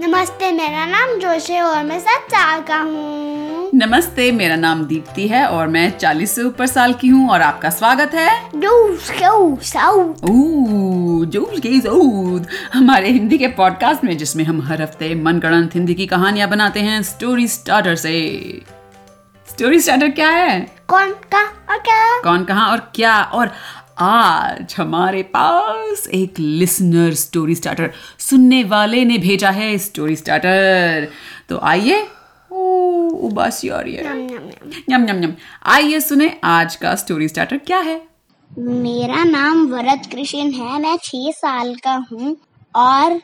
नमस्ते मेरा नाम जोश है और मैं सात साल का हूँ। नमस्ते मेरा नाम दीप्ति है और मैं 40 से ऊपर साल की हूँ और आपका स्वागत है। हमारे हिंदी के पॉडकास्ट में जिसमें हम हर हफ़्ते मनगढ़ंत हिंदी की कहानियाँ बनाते हैं स्टोरी स्टार्टर से। स्टोरी स्टार्टर क्या है? कौन कहा और क्या? कौन कहा और क्या? और आज हमारे पास एक लिसनर स्टोरी स्टार्टर सुनने वाले ने भेजा है स्टोरी स्टार्टर तो आइए। ओ, उबासी नम, नम। यम यम यम आइए सुने आज का स्टोरी स्टार्टर क्या है? मेरा नाम वरद कृष्ण है मैं छह साल का हूँ और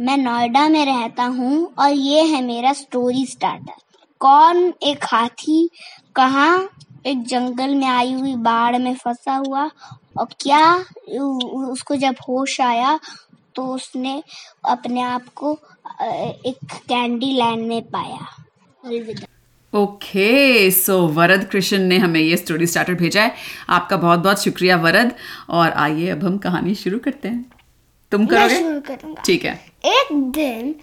मैं नोएडा में रहता हूँ और ये है मेरा स्टोरी स्टार्टर कौन एक हाथी कहाँ एक जंगल में आई हुई बाढ़ में फंसा हुआ। और क्या उसको जब होश आया तो उसने अपने आप को एक कैंडी लैंड में पाया। अलविदा ओके सो वरद कृष्ण ने हमें ये स्टोरी स्टार्टर भेजा है। आपका बहुत बहुत शुक्रिया वरद। और आइए अब हम कहानी शुरू करते हैं। तुम करोगे? शुरू करूँगा। ठीक है। एक दिन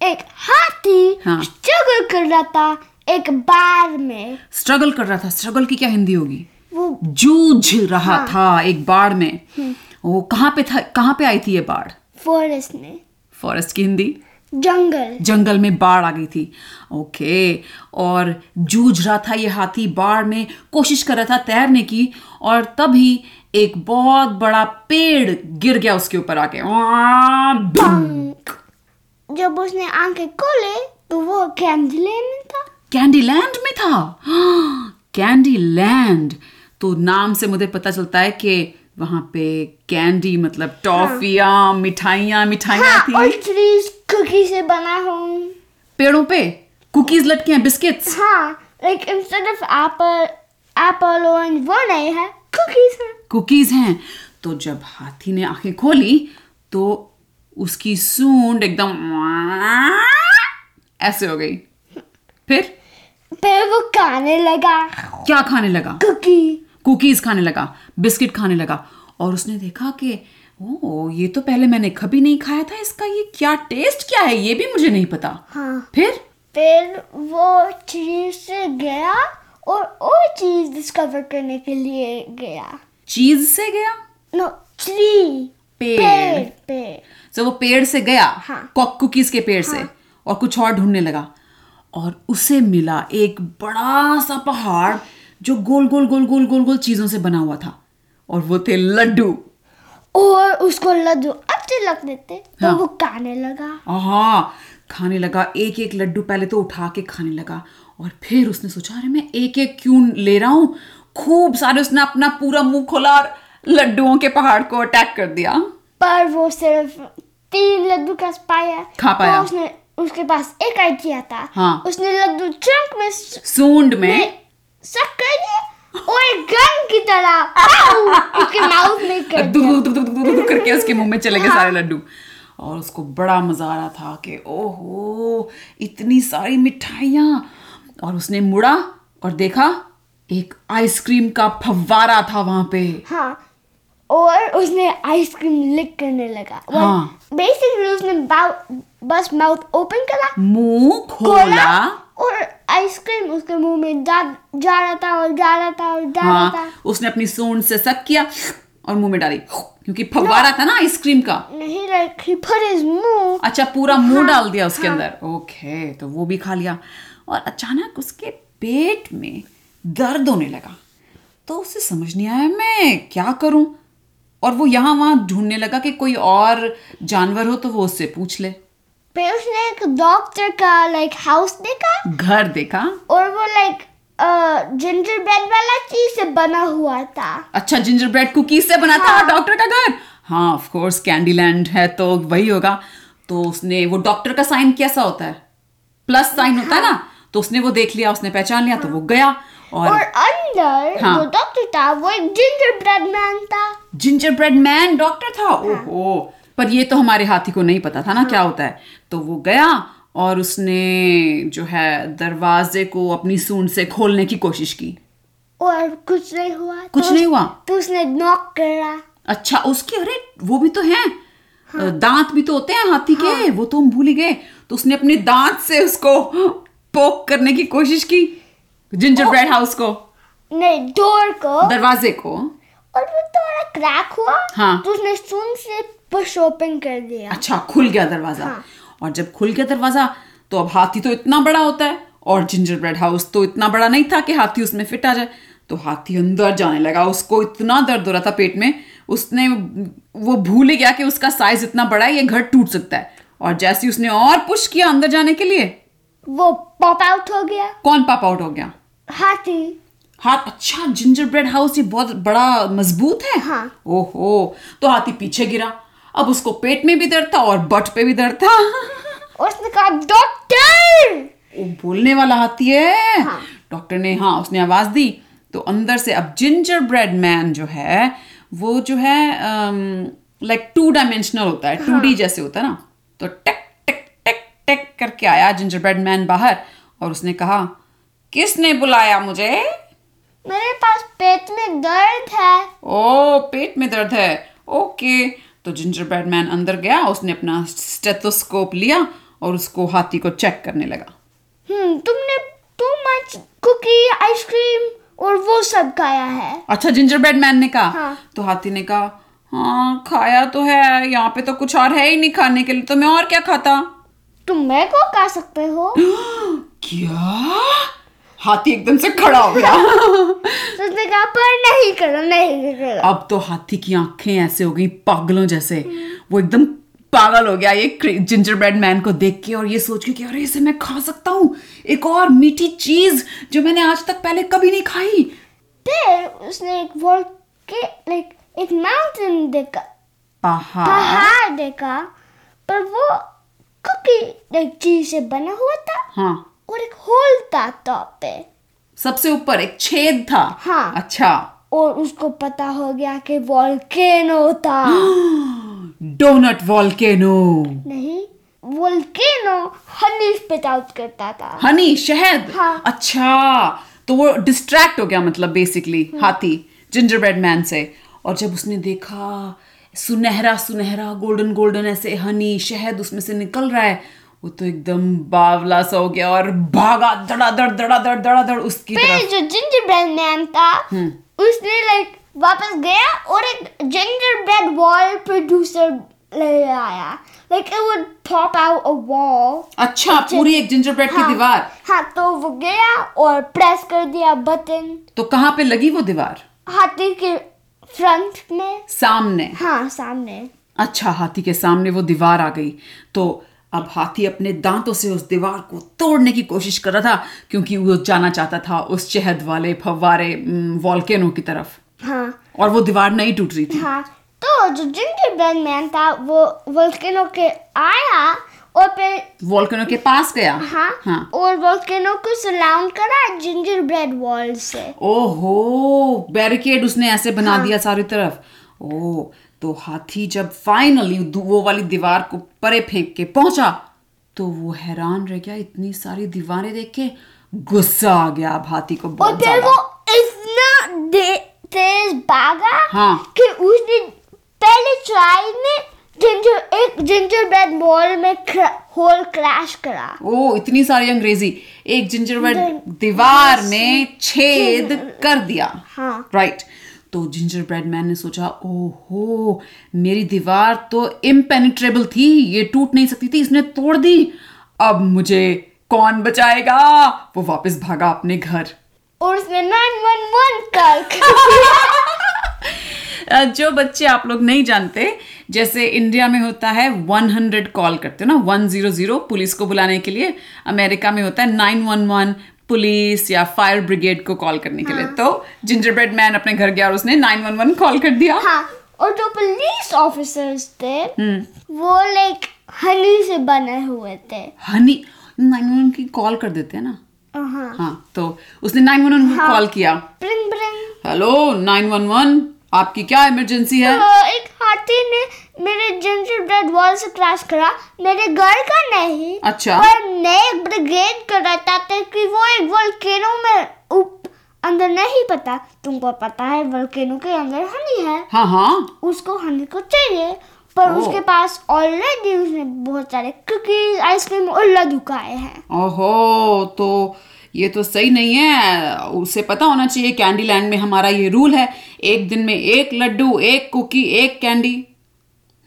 एक हाथी हाँ। स्ट्रगल कर रहा था। एक बार में स्ट्रगल कर रहा था। स्ट्रगल की क्या हिंदी होगी? वो जूझ रहा हाँ। था एक बाढ़ में। वो कहाँ पे था? कहाँ पे आई थी ये बाढ़? फॉरेस्ट में। फॉरेस्ट की हिंदी? जंगल। जंगल में बाढ़ आ गई थी। ओके और जूझ रहा था ये हाथी बाढ़ में। कोशिश कर रहा था तैरने की। और तभी एक बहुत बड़ा पेड़ गिर गया उसके ऊपर आके। जब उसने आँखें खोले तो वो कैंडीलैंड में था। कैंडी लैंड में था? कैंडी लैंड तो नाम से मुझे पता चलता है कि वहाँ पे कैंडी मतलब टॉफियाँ मिठाइयाँ मिठाइयाँ हाँ, और थी ट्रीज कुकी से बना हूँ। पेड़ों पे? कुकीज लटके हैं बिस्किट्स? हाँ like instead of apple apple orange वो नहीं है कुकीज है। कुकीज हैं। तो जब हाथी ने आँखें खोली तो उसकी सूंड एकदम ऐसे हो गई। फिर? फिर वो खाने लगा। क्या खाने लगा? कुकी कुकीज खाने लगा बिस्किट खाने लगा। और उसने देखा कि ओ ये तो पहले मैंने कभी नहीं खाया था इसका ये क्या टेस्ट क्या है ये भी मुझे नहीं पता। हाँ। फिर? फिर वो चीज़ से गया और और चीज़ डिस्कवर करने के लिए गया। चीज़ से गया? नो ट्री पेड़। पेड़ पेड़। तो वो पेड़ से गया? हाँ। कुकीज के पेड़ हाँ. से और कुछ और ढूँढने लगा? और उसे मिला एक बड़ा सा पहाड़ जो गोल गोल गोल गोल गोल गोल चीज़ों से बना हुआ था। और वो थे लड्डू। और उसको लड्डू अच्छे लगते थे तो हाँ। वो खाने लगा। हाँ खाने लगा एक एक लड्डू पहले तो उठा के खाने लगा। और फिर उसने सोचा अरे मैं एक एक क्यों ले रहा हूँ। खूब सारे उसने अपना पूरा मुँह खोला और लड्डुओं के पहाड़ को अटैक कर दिया। पर वो सिर्फ़ तीन लड्डू का पाया। खा पाया। तो उसने उसके पास एक आइडिया था। हाँ। उसने लड्डू ट्रंक में सूंड में सक कर दिया और एक गन की तरह उसके माउथ में कर करके उसके मुँह में चले गए सारे लड्डू। और उसको बड़ा मज़ा आ रहा था कि ओहो इतनी सारी मिठाइयाँ। और उसने मुड़ा और देखा एक आइसक्रीम का फव्वारा था वहाँ पे। हाँ और उसने आइसक्रीम लिक करने लगा। हाँ। बेसिकली उसने बस माउथ ओपन करा। मुँह खोला। और आइसक्रीम उसके मुँह में जा जा रहा था और जा रहा था और जा रहा हाँ था। उसने अपनी सूंड से सक किया और मुँह में डाली क्योंकि फव्वारा था ना आइसक्रीम का। नहीं लाइक ही put his मुँह। अच्छा पूरा मुँह डाल दिया उसके अंदर। ओके तो वो भी खा लिया। और अचानक उसके पेट में दर्द होने लगा। तो उसे समझ नहीं आया मैं क्या करूँ? और वो यहाँ वहाँ ढूँढने लगा कि कोई और जानवर हो तो वो उससे पूछ ले। फिर उसने एक डॉक्टर का लाइक हाउस देखा? घर देखा? और वो लाइक जिंजर ब्रेड वाला चीज़ से बना हुआ था। अच्छा जिंजर ब्रेड कुकीज से बना था हाँ। डॉक्टर का घर? हाँ ऑफ़ कोर्स कैंडीलैंड है तो वही होगा। तो उसने वो डॉक्टर का साइन कैसा होता है? प्लस साइन होता है ना? तो उसने वो देख लिया उसने पहचान लिया तो वो गया और और अंदर हाँ। जो डॉक्टर था वो एक जिंजर ब्रेड मैन था। जिंजर ब्रेड मैन डॉक्टर था? ओहो पर ये तो हमारे हाथी को नहीं पता था ना हाँ. क्या होता है। तो वो गया और उसने जो है दरवाजे को अपनी सूंड से खोलने की कोशिश की। और कुछ नहीं हुआ कुछ तो नहीं हुआ? तो उसने नॉक करा। अच्छा उसके अरे वो भी तो हैं। दांत भी तो होते हैं हाथी हाँ। के वो तो हम भूल ही गए। तो उसने अपने दांत से उसको पोक करने की कोशिश की जिंजर ब्रेड हाउस को। नहीं डोर को। दरवाजे को। और वो थोड़ा क्रैक हुआ हाँ। तो उसने सुन से पुश ओपन कर दिया। अच्छा खुल गया दरवाज़ा। हाँ। और जब खुल गया दरवाज़ा तो अब हाथी तो इतना बड़ा होता है और जिंजर ब्रेड हाउस तो इतना बड़ा नहीं था कि हाथी उसमें फिट आ जाए। तो हाथी अंदर जाने लगा उसको इतना दर्द हो रहा था पेट में उसने वो भूल ही गया कि उसका साइज़ इतना बड़ा है ये घर टूट सकता है। और जैसे उसने और पुश किया अंदर जाने के लिए वो पॉप आउट हो गया। कौन पॉप आउट हो गया? हाथी। हाथ अच्छा जिंजर ब्रेड हाउस ये बहुत बड़ा मज़बूत है? हाँ। ओहो तो हाथी पीछे गिरा। अब उसको पेट में भी दर्द था और बट पे भी दर्द था। उसने कहा डॉक्टर! वो बोलने वाला हाथी है। हाँ। डॉक्टर ने हाँ उसने आवाज़ दी। तो अंदर से अब जिंजर ब्रेड मैन जो है वो जो है लाइक टू डायमेंशनल होता है टू डी जैसे होता है ना। तो टेक टेक टेक टेक करके आया जिंजर ब्रेड मैन बाहर और उसने कहा किसने बुलाया मुझे? मेरे पास पेट में दर्द है। ओ पेट में दर्द है। ओके। तो जिंजर ब्रेड मैन अंदर गया उसने अपना स्टेथोस्कोप लिया और उसको हाथी को चेक करने लगा। हम्म तुमने टू मच कुकी आइसक्रीम और वो सब खाया है। अच्छा जिंजर ब्रेड मैन ने कहा? हाँ। तो हाथी ने कहा हाँ खाया तो है यहाँ पे तो कुछ और है ही नहीं खाने के लिए तो मैं और क्या खाता? तुम मैं को खा सकते हो। क्या? हाथी एकदम से खड़ा हो गया। उसने कहा पर नहीं करो नहीं करो। अब तो हाथी की आँखें ऐसे हो गई पागलों जैसे। वो एकदम पागल हो गया ये जिंजर ब्रेड मैन को देख के और ये सोच के कि अरे इसे मैं खा सकता हूँ। एक और मीठी चीज़ जो मैंने आज तक पहले कभी नहीं खाई। फिर उसने एक वॉल के लाइक एक माउंटेन देखा। पहाड़। पहाड़ देखा पर वो कुकी लाइक चीज़ से बना हुआ था। हाँ। और एक होल था टॉप पे। सबसे ऊपर एक छेद था। हाँ। अच्छा। और उसको पता हो गया कि वॉल्केनो था। डोनट वॉल्केनो नहीं वोल्केनो हनी स्पिट आउट करता था। हनी शहद? हाँ। अच्छा। तो वो डिस्ट्रैक्ट हो गया मतलब बेसिकली हाथी जिंजर ब्रेड मैन से। और जब उसने देखा सुनहरा सुनहरा गोल्डन गोल्डन ऐसे हनी शहद उसमें से निकल रहा है वो तो एकदम बावला सा हो गया और भागा धड़ाधड़ धड़ाधड़ धड़ाधड़ उसकी फिर जो जिंजर ब्रेड मैन था उसने लाइक वापस गया और एक जिंजर ब्रेड वॉल प्रोड्यूसर ले आया। Like it would pop out a wall अच्छा पूरी एक जिंजर ब्रेड की दीवार? हाँ तो वो गया और प्रेस कर दिया बटन तो कहाँ पे लगी वो दीवार? हाथी के फ्रंट में। सामने। हाँ सामने। अच्छा हाथी के सामने वो दीवार आ गई। तो अब हाथी अपने दांतों से उस दीवार को तोड़ने की कोशिश कर रहा था क्योंकि वो जाना चाहता था उस शहद वाले फव्वारे वॉल्केनो की तरफ़। हाँ। और वो दीवार नहीं टूट रही थी। हाँ। तो जो जिंजर ब्रेड मैन था वो वोल्केनो के आया और फिर वॉल्केनो के पास गया? हाँ, हाँ। और वोल्केनो को सराउंड करा जिंजर ब्रेड वॉल से। ओहो बैरिकेड उसने ऐसे बना हाँ। दिया चारों तरफ़। ओ तो हाथी जब फाइनली वो वाली दीवार को परे फेंक के पहुँचा तो वो हैरान रह गया इतनी सारी दीवारें देख के गुस्सा आ गया अब हाथी को और बहुत फिर वो इतना तेज भागा हाँ। कि उसने पहले ट्राई में जिंजर एक जिंजर ब्रेड वॉल में होल क्रैश करा। ओ इतनी सारी अंग्रेज़ी। एक जिंजर ब्रेड दीवार में छेद कर दिया। हाँ। राइट तो जिंजर ब्रेड मैन ने सोचा ओहो मेरी दीवार तो इम्पेनिट्रेबल थी ये टूट नहीं सकती थी इसने तोड़ दी। अब मुझे कौन बचाएगा? वो वापस भागा अपने घर। और उसने 911 कॉल कर दिया जो बच्चे आप लोग नहीं जानते जैसे इंडिया में होता है 100 कॉल करते हो ना 100 पुलिस को बुलाने के लिए अमेरिका में होता है 911 पुलिस या फायर ब्रिगेड को कॉल करने के लिए। तो जिंजर ब्रेड मैन अपने घर गया और उसने 911 कॉल कर दिया। हाँ और जो पुलिस ऑफिसर्स थे वो लाइक हनी से बने हुए थे। हनी? 911 की कॉल कर देते हैं ना? हाँ। हाँ तो उसने 911 को कॉल किया। हेलो नाइन वन वन आपकी क्या इमरजेंसी है? तो एक हाथी ने मेरे जिंजर ब्रेड वॉल से क्रैश करा। मेरे घर का नहीं अच्छा। पर मैं एक ब्रिगेड कर रहा था कि वो एक वोल्केनो में उप अंदर नहीं पता। तुमको पता है वोल्केनो के अंदर हनी है। हाँ हाँ। उसको हनी को चाहिए। पर ओह। उसके पास ऑलरेडी उसने बहुत सारे कुकीज आइसक्रीम और लड्डू खाए हैं। ओहो तो ये तो सही नहीं है। उसे पता होना चाहिए कैंडी लैंड में हमारा ये रूल है एक दिन में एक लड्डू एक कुकी एक कैंडी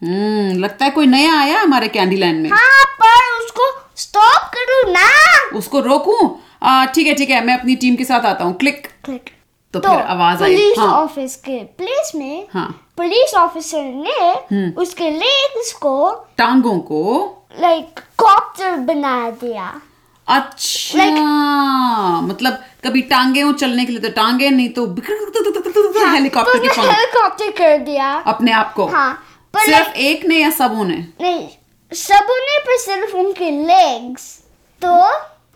हम्म लगता है कोई नया आया हमारे कैंडी लैंड में। हाँ पर उसको स्टॉप करो ना। उसको रोकूं? ठीक है ठीक है मैं अपनी टीम के साथ आता हूँ। क्लिक क्लिक तो फिर आवाज़ आई। पुलिस हाँ। ऑफ़िस के प्लेस में हाँ। पुलिस ऑफिसर ने उसके लेग्स को टांगों को लाइक कॉप्टर बना दिया। अच्छा like, मतलब कभी टांगे हो चलने के लिए तो टांगे नहीं तो हेलीकॉप्टर के हेलीकॉप्टर कर दिया अपने आप को हाँ पर सिर्फ़ एक ने या सबों ने नहीं सबों ने पर सिर्फ़ उनके लेग्स तो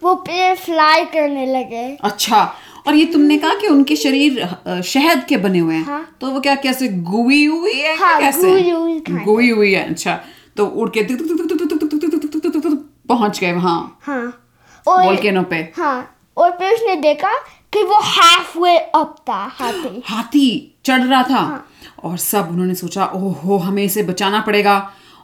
वो फिर फ्लाई करने लगे अच्छा और ये तुमने कहा कि उनके शरीर शहद के बने हुए हैं हाँ। तो वो क्या कैसे गुई हुई है हाँ, कैसे गुई हुई है अच्छा तो उड़ के पहुँच गए वहाँ हाँ और वोल्केनो पे। हाँ और फिर उसने देखा कि वो हाफ़ वे अप था हाथी। हाथी चढ़ रहा था। हाँ। और सब उन्होंने सोचा ओहो हमें इसे बचाना पड़ेगा।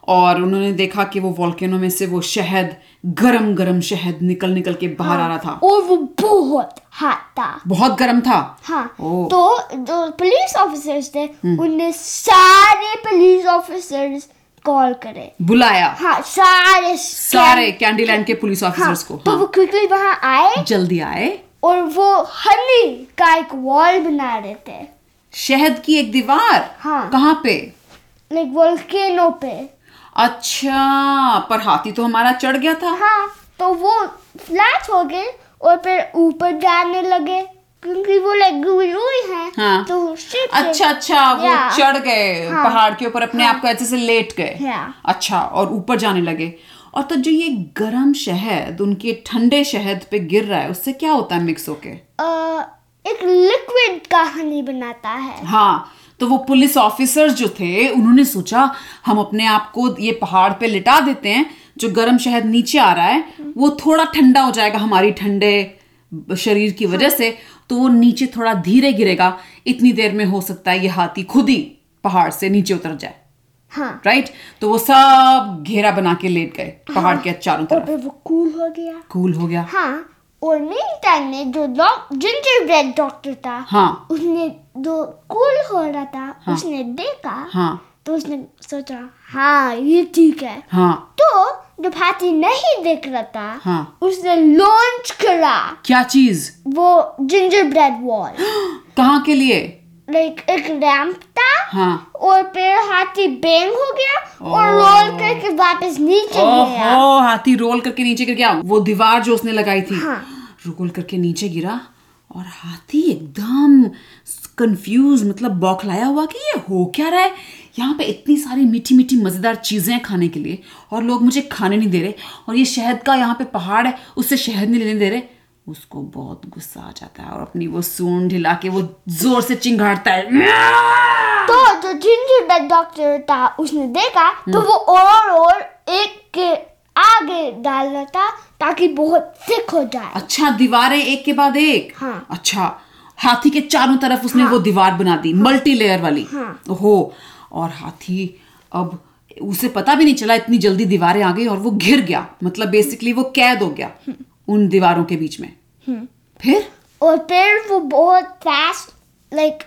और उन्होंने देखा कि वो वोल्केनो में से वो शहद गरम गरम शहद निकल निकल के बाहर हाँ, आ रहा था। और वो बहुत हाथ था। बहुत गरम था। हाँ तो जो पुलिस ऑफिसर्स थे उनने सारे पुलिस ऑफिसर्स कॉल करे। बुलाया। हाँ सारे सारे कैंडीलैंड के पुलिस ऑफिसर्स हाँ, को तो हाँ। वो क्विकली वहाँ आए। जल्दी आए। और वो हनी का एक वॉल बना रहे थे। शहद की एक दीवार? हाँ। कहाँ पे? लाइक वोल्केनो पे। अच्छा पर हाथी तो हमारा चढ़ गया था। हाँ तो वो फ्लैट हो गए और फिर ऊपर जाने लगे। क्योंकि वो गुई हुई है हाँ। तो अच्छा अच्छा वो चढ़ गए हाँ। पहाड़ के ऊपर अपने हाँ, आप को ऐसे से लेट गए. अच्छा और ऊपर जाने लगे। और तो जो ये गरम शहद उनके ठंडे शहद पे गिर रहा है उससे क्या होता है मिक्स होके? एक लिक्विड का हनी बनाता है। हाँ तो वो पुलिस ऑफिसर्स जो थे उन्होंने सोचा हम अपने आप को ये पहाड़ पे लिटा देते हैं जो गर्म शहद नीचे आ रहा है वो थोड़ा ठंडा हो जाएगा हमारी ठंडे शरीर की वजह से तो वो नीचे थोड़ा धीरे गिरेगा। इतनी देर में हो सकता है ये हाथी खुद ही पहाड़ से नीचे उतर जाए। हाँ। राइट तो वो सब घेरा बना के लेट गए पहाड़ के चारों तरफ़। वो कूल हो गया। कूल हो गया। हाँ और मेन टाइम में जो जिंजर ब्रेड डॉक्टर था हाँ। उसने जो कूल हो रहा था हाँ. उसने देखा हाँ। तो उसने सोचा हाँ ये ठीक है। हाँ। तो जब हाथी नहीं देख रहा था हाँ। उसने लॉन्च करा क्या चीज़ वो जिंजर ब्रेड वॉल कहाँ के लिए लाइक एक रैंप था हाँ और फिर हाथी बैंग हो गया और रोल करके वापस नीचे गया ओहो हाथी रोल करके नीचे गिर गया वो दीवार जो उसने लगाई थी हाँ। रोल करके नीचे गिरा और हाथी एकदम कंफ्यूज मतलब बौखलाया हुआ कि ये हो क्या रहा है यहाँ पे इतनी सारी मीठी मीठी मज़ेदार चीज़ें हैं खाने के लिए और लोग मुझे खाने नहीं दे रहे और ये शहद का यहाँ पे पहाड़ है उससे शहद नहीं लेने दे रहे उसको बहुत गुस्सा आ जाता है और अपनी वो सूंड हिला के वो ज़ोर से चिंगाड़ता है तो जो जिंजर ब्रेड डॉक्टर था उसने देखा तो वो और और एक के आगे डालना था ताकि बहुत थिक हो जाए अच्छा दीवारें एक के बाद एक हाँ। अच्छा हाथी के चारों तरफ़ उसने हाँ। वो दीवार बना दी मल्टी लेयर वाली हाँ। ओहो और हाथी अब उसे पता भी नहीं चला इतनी जल्दी दीवारें आ गई और वो घिर गया। मतलब बेसिकली वो कैद हो गया उन दीवारों के बीच में। फिर? और फिर वो बहुत फास्ट लाइक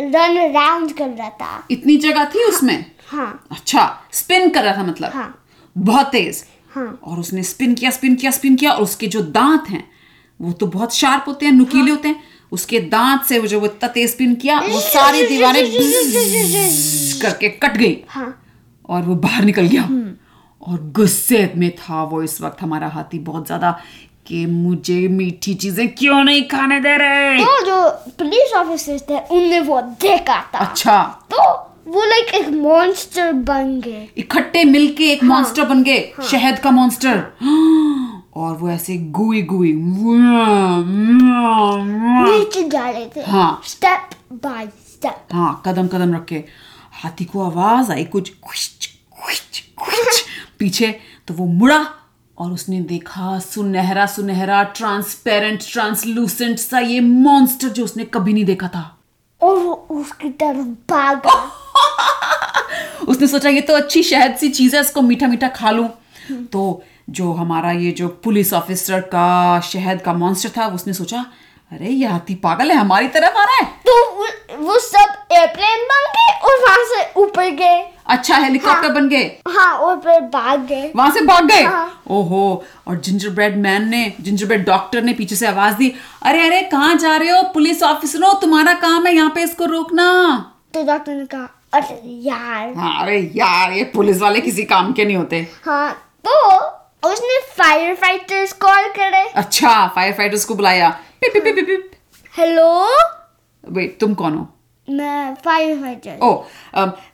रन अराउंड कर रहा था। इतनी जगह थी हाँ, उसमें? हाँ। अच्छा स्पिन कर रहा था मतलब? हाँ। बहुत तेज? हाँ। और उसने स्पिन किया स्पिन किया स्पिन किया और उसके जो दांत हैं वो तो बहुत शार्प होते हैं नुकीले हाँ, होते हैं। उसके दांत से वो जो वो इतना तेज स्पिन किया वो सारी दीवारें करके कट गई। हाँ। और वो बाहर निकल गया। और गुस्से में था वो इस वक्त हमारा हाथी बहुत ज़्यादा कि मुझे मीठी चीज़ें क्यों नहीं खाने दे रहे? तो जो पुलिस ऑफिसर्स थे उनने वो देखा था। अच्छा। तो वो लाइक एक मॉन्स्टर बन गए। इकट्ठे मिलके एक मॉन्स्टर बन गए हाँ, शहद का मॉन्स्टर और वो ऐसे गुई गुई नीचे जा रहे थे। हाँ। स्टेप बाय स्टेप हाँ कदम कदम रख के। हाथी को आवाज़ आई कुछ खुश खुश खुश पीछे तो वो मुड़ा और उसने देखा सुनहरा सुनहरा ट्रांसपेरेंट ट्रांसलूसेंट सा ये मॉन्स्टर जो उसने कभी नहीं देखा था। और वो उसकी तरफ़ भागा। उसने सोचा ये तो अच्छी शहद सी चीज़ है इसको मीठा मीठा खा लूँ। तो जो हमारा ये जो पुलिस ऑफिसर का शहद का मॉन्स्टर था उसने सोचा अरे ये हाथी पागल है हमारी तरफ़ आ रहा है। तो वो- सब एयरप्लेन बन गए और वहाँ से ऊपर गए। अच्छा हेलीकॉप्टर हाँ, बन गए? हाँ और फिर भाग गए। वहाँ से भाग गए? हाँ। ओहो और जिंजर ब्रेड मैन ने जिंजर ब्रेड डॉक्टर ने पीछे से आवाज़ दी अरे अरे कहाँ जा रहे हो? पुलिस ऑफिसर तुम्हारा काम है यहाँ पे इसको रोकना। तो डॉक्टर ने कहा अरे यार। हाँ अरे यार ये पुलिस वाले किसी काम के नहीं होते। हाँ तो उसने फायर फाइटर्स कॉल करे। अच्छा फायर फाइटर्स को बुलाया। Pip pip pip pip hello wait तुम कौन हो? मैं फायर फाइटर ओ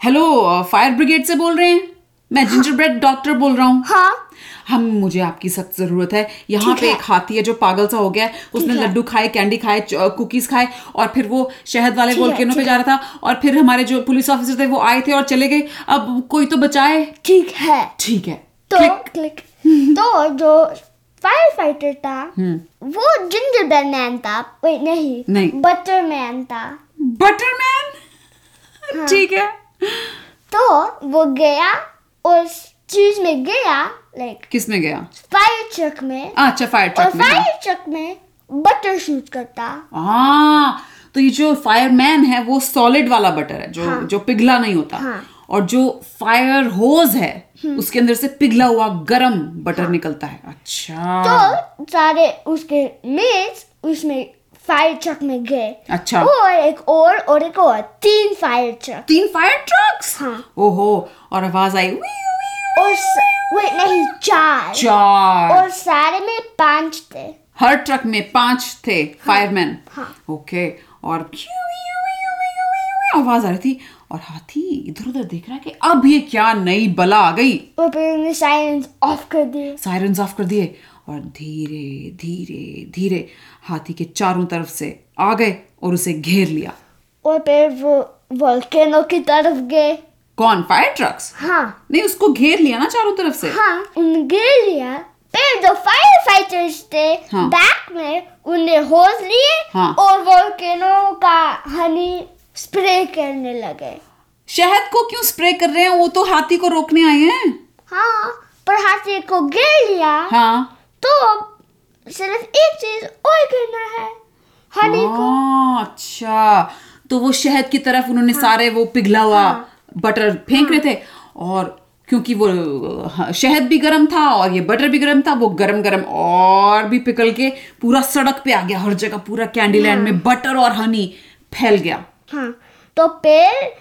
हेलो फायर ब्रिगेड से बोल रहे हैं? मैं जिंजर ब्रेड डॉक्टर बोल रहा हूँ। हाँ। हम मुझे आपकी सख्त ज़रूरत है। यहाँ पे है। एक हाथी है जो पागल सा हो गया है। उसने लड्डू खाए कैंडी खाए कुकीज खाए और फिर वो शहद वाले वोल्केनो पे जा रहा था और फिर हमारे जो पुलिस ऑफिसर थे वो आए थे और चले गए। अब कोई तो बचाए। ठीक है। ठीक है। तो क्लिक। तो जो फायर फाइटर था वो जिंजर ब्रेड मैन था wait नहीं नहीं। बटर मैन था बटरमैन हाँ। ठीक है। तो वो गया उस चीज़ में गया लाइक किसमें गया? फायर ट्रक में। अच्छा फायर ट्रक में। फायर ट्रक में बटर शूट करता। हाँ तो ये जो फायरमैन है वो सॉलिड वाला बटर है जो हाँ। जो पिघला नहीं होता। हाँ। और जो फायर होज है उसके अंदर से पिघला हुआ गरम बटर हाँ। निकलता है। अच्छा। तो सारे उसके मेट्स उसमें फायर ट्रक में गए। अच्छा। और एक और और एक और तीन फायर ट्रक तीन फायर ट्रक्स हाँ। ओहो और आवाज़ आई "वी, वी, और नहीं चार। चार। और सारे में पाँच थे। हर ट्रक में पाँच थे फायरमैन हाँ। ओके और आवाज़ आ रही थी और हाथी इधर उधर देख रहा है कि अब ये क्या नई बला आ गई। और फिर उन्होंने साइलेंस ऑफ़ कर दिए। सायरन्स ऑफ़ कर दिए और धीरे धीरे धीरे हाथी के चारों तरफ़ से आ गए और उसे घेर लिया। और फिर वो वोल्केनो की तरफ़ गए। कौन? फायर ट्रक्स हाँ। नहीं उसको घेर लिया ना चारों तरफ़ से? हाँ उन गिर लिया। फिर जो फायर फाइटर्स थे हाँ। बैक में उन्हें होज लिए हाँ। और वोल्केनो का हनी स्प्रे करने लगे। शहद को क्यों स्प्रे कर रहे हैं? वो तो हाथी को रोकने आए हैं। हाँ पर हाथी को गिर लिया। हाँ। तो सिर्फ़ एक चीज़ और करना है। हनी को। हाँ, अच्छा। तो वो शहद की तरफ़ उन्होंने हाँ, सारे वो पिघला हुआ हाँ, बटर फेंक हाँ, रहे थे। और क्योंकि वो हाँ, शहद भी गर्म था और ये बटर भी गर्म था वो गरम गरम और भी पिघल के पूरा सड़क पे आ गया। हर जगह पूरा कैंडी लैंड में बटर और हनी फैल गया। हाँ तो फिर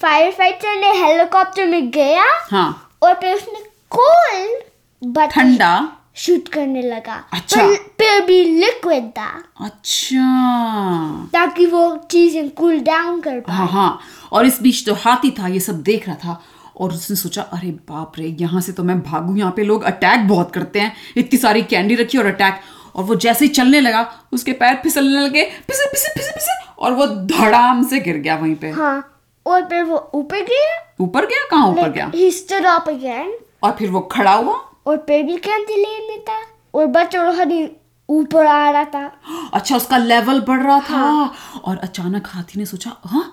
फायर फाइटर ने हेलीकॉप्टर में गया हाँ। और फिर उसने कोल ठंडा। शूट करने लगा। अच्छा। पर फिर भी लिक्विड था। अच्छा। ताकि वो चीज़ें कूल डाउन कर पाए। हाँ हाँ। और इस बीच जो हाथी था ये सब देख रहा था। और उसने सोचा अरे बाप रे यहाँ से तो मैं भागू यहाँ पे लोग अटैक बहुत करते हैं। इतनी सारी कैंडी रखी और अटैक और वो जैसे ही चलने लगा उसके पैर फिसलने लगे पिसे पिसे पिसे पिसे और वो धड़ाम से गिर गया वहीं पे। हाँ और फिर वो ऊपर गया? ऊपर गया? कहाँ ऊपर गया? he stood up again और फिर वो खड़ा हुआ? और फिर भी कैंडी लेन में था और बच्चों हरी ऊपर आ रहा था। अच्छा उसका लेवल बढ़ रहा था। हाँ। और अचानक हाथी ने सोचा हाँ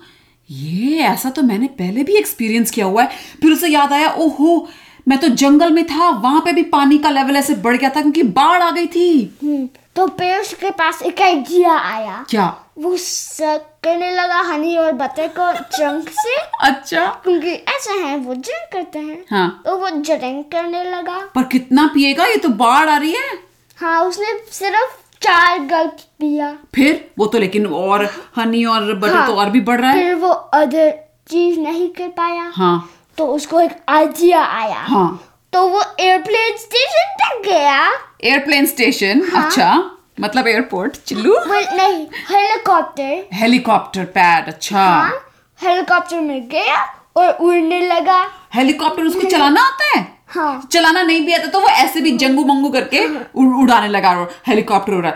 ये ऐसा तो मैंने पहले भी एक्सपीरियंस किया हुआ है। फिर उसे याद आया ओहो मैं तो जंगल में था वहाँ पे भी पानी का लेवल ऐसे बढ़ गया था क्योंकि बाढ़ आ गई थी। हम्म, तो पेड़ उसके पास एक आइडिया आया। क्या? वो सक करने लगा हनी और बटर को ड्रंक से। अच्छा। क्योंकि ऐसा है वो ड्रिंक करते हैं। हाँ। तो वो ड्रिंक करने लगा। पर कितना पिएगा? ये तो बाढ़ आ रही है। हाँ उसने सिर्फ़ चार गल्प पिया। फिर? वो तो लेकिन और हनी और बटर हाँ, तो और भी बढ़ रहा है। फिर वो अदर चीज़ नहीं कर पाया। हाँ। तो उसको एक आइडिया आया। हाँ। तो वो एयरप्लेन स्टेशन तक गया। एयरप्लेन स्टेशन हाँ। अच्छा। मतलब एयरपोर्ट चिल्लू? नहीं हेलीकॉप्टर हेलीकॉप्टर पैड अच्छा। हाँ हेलीकॉप्टर में गया और उड़ने लगा। हेलीकॉप्टर उसको चलाना आता है? हाँ। चलाना नहीं भी आता तो वो ऐसे भी जंगू मंगू करके उड़, उड़ाने लगा और हेलीकॉप्टर उड़ा।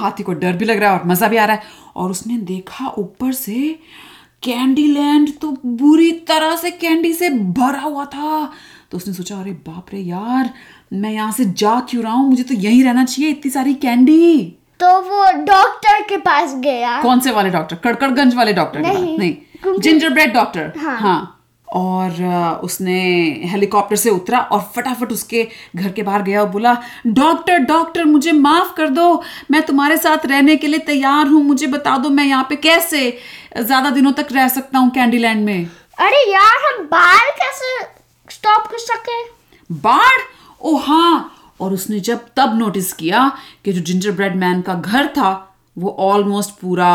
हाथी को डर भी लग रहा है और मज़ा भी आ रहा है। और उसने देखा ऊपर से कैंडी लैंड तो बुरी तरह से कैंडी से भरा हुआ था। तो उसने सोचा अरे बाप रे यार मैं यहाँ से जा क्यों रहा हूँ? मुझे तो यहीं रहना चाहिए इतनी सारी कैंडी तो वो डॉक्टर के पास गया। कौन से वाले डॉक्टर कड़कड़गंज वाले डॉक्टर नहीं, नहीं जिंजर ब्रेड डॉक्टर हाँ। हाँ। और उसने हेलीकॉप्टर से उतरा और फटाफट उसके घर के बाहर गया और बोला डॉक्टर डॉक्टर मुझे माफ़ कर दो। मैं तुम्हारे साथ रहने के लिए तैयार हूँ। मुझे बता दो मैं यहाँ पे कैसे ज़्यादा दिनों तक रह सकता हूँ कैंडीलैंड में? अरे यार हम बाढ़ कैसे स्टॉप कर सके? बाढ़? ओ हाँ और उसने जब तब नोटिस किया कि जो जिंजर ब्रेड मैन का घर था वो ऑलमोस्ट पूरा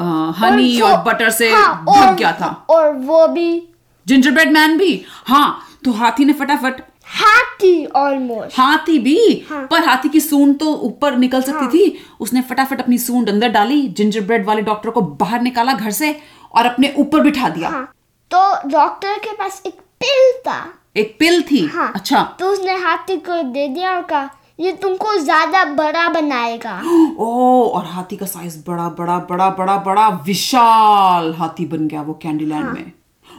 हनी और, वो- बटर से हाँ, ढक और- गया था। और वो भी जिंजर ब्रेड मैन भी? हाँ तो हाथी ने फटाफट हाथी ऑलमोस्ट हाथी भी? हाँ। पर हाथी की सूंड तो ऊपर निकल सकती हाँ. थी। उसने फटाफट अपनी सूंड अंदर डाली जिंजर ब्रेड वाले डॉक्टर को बाहर निकाला घर से और अपने ऊपर बिठा दिया। हाँ तो डॉक्टर के पास एक पिल था। एक पिल थी? हाँ अच्छा। तो उसने हाथी को दे दिया और कहा ये तुमको ज़्यादा बड़ा बनाएगा। ओ और हाथी का साइज़ बड़ा बड़ा बड़ा बड़ा बड़ा विशाल हाथी बन गया वो कैंडीलैंड हाँ। में।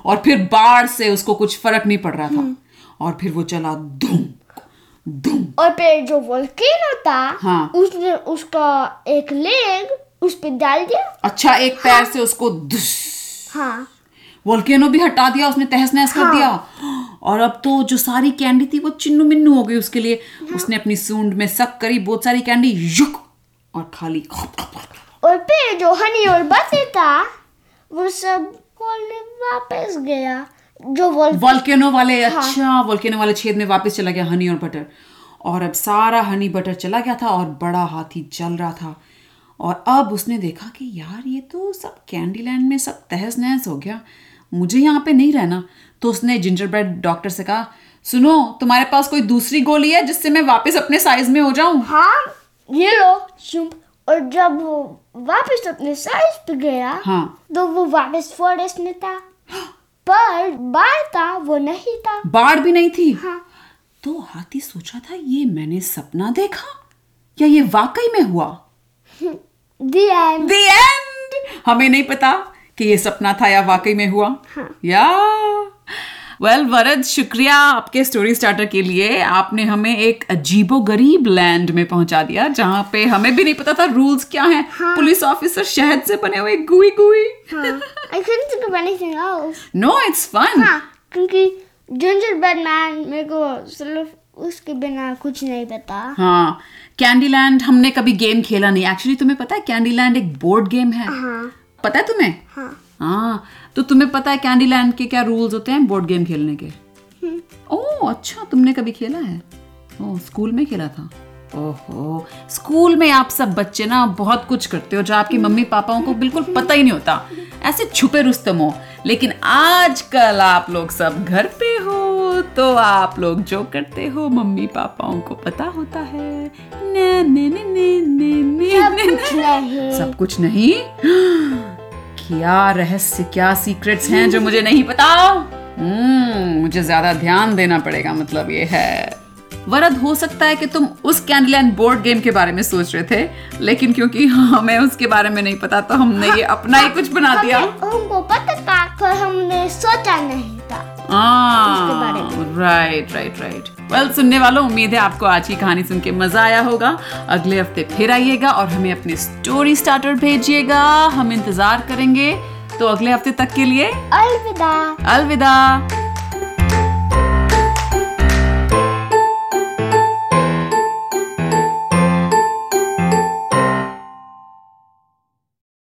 और फिर बाढ़ से उसको कुछ फ़र्क नहीं पड़ रहा था। हम्म। और फिर वो चला धूम धूम। और फिर जो वोल्केनो था हाँ। उसने उसका एक लेग उस पे डाल दिया। अच्छा एक पैर हाँ. से उसको हाँ। वोल्केनो भी हटा दिया उसने तहस नहस कर हाँ। दिया और अब तो जो सारी कैंडी थी वो चिन्नू मिन्नू हो गई उसके लिए। हाँ। उसने अपनी सूंड में सक करी बहुत सारी कैंडी युक और खाली और फिर जो हनी और बटर था वो सब वापस गया। जो वोल वोल्केनो वाले हाँ। अच्छा वोल्केनो वाले छेद में वापस चला गया हनी और बटर और अब सारा हनी बटर चला गया था और बड़ा हाथी चल रहा था। और अब उसने देखा कि यार ये तो सब कैंडीलैंड में सब तहस नहस हो गया। मुझे यहाँ पे नहीं रहना। तो उसने जिंजर ब्रेड डॉक्टर से कहा सुनो तुम्हारे पास कोई दूसरी गोली है जिससे मैं वापस अपने साइज़ में हो जाऊँ? हाँ ये लो चुप। और जब वो वापस अपने साइज़ पे गया हाँ। तो वो वापस फॉरेस्ट में था। पर बाहर था वो नहीं था। बाढ़ भी नहीं थी? हाँ। तो हाथी सोचा था ये मैंने सपना देखा या ये वाकई में हुआ? The end The end! हमें नहीं पता। कि ये सपना था या वाकई में हुआ? हाँ। या। वेल वरद शुक्रिया आपके स्टोरी स्टार्टर के लिए। आपने हमें एक अजीबो गरीब लैंड में पहुँचा दिया जहाँ पे हमें भी नहीं पता था रूल्स क्या हैं। पुलिस ऑफिसर शहद से बने हुए गुई गुई हाँ। I couldn't think of anything else. No it's fun हाँ क्योंकि जिंजर ब्रेड मैन मेरे को सिर्फ़ उसके बिना कुछ नहीं पता। हाँ कैंडीलैंड हमने कभी गेम खेला नहीं। एक्चुअली तुम्हें पता है कैंडीलैंड एक बोर्ड गेम है। हाँ। पता है तुम्हें? हाँ। हाँ तो तुम्हें पता है कैंडीलैंड के क्या रूल्स होते हैं बोर्ड गेम खेलने के? ओह अच्छा तुमने कभी खेला है? ओह स्कूल में खेला था? ओहो स्कूल में आप सब बच्चे ना बहुत कुछ करते हो जो आपकी मम्मी पापाओं को बिल्कुल पता ही नहीं होता। ऐसे छुपे रुस्तम हो। लेकिन आजकल आप लोग सब घर पे हो तो आप लोग जो करते हो मम्मी पापाओं को पता होता है। ने ने ने ने ने ने ने- कुछ सब कुछ नहीं? क्या रहस्य क्या सीक्रेट्स हैं जो मुझे नहीं पता? हम्म मुझे ज़्यादा ध्यान देना पड़ेगा मतलब ये है। वरद हो सकता है कि तुम उस कैंडलैंड बोर्ड गेम के बारे में सोच रहे थे लेकिन क्योंकि हमें उसके बारे में नहीं पता तो हमने ये अपना ही कुछ बना दिया। हमें- हमको पता था पर हमने सोचा नहीं था। उसके बारे राइट राइट राइट वेल सुनने वालों उम्मीद है आपको आज की कहानी सुन के मज़ा आया होगा। अगले हफ़्ते फिर आइएगा और हमें अपने स्टोरी स्टार्टर भेजिएगा। हम इंतज़ार करेंगे। तो अगले हफ़्ते तक के लिए अलविदा। अलविदा।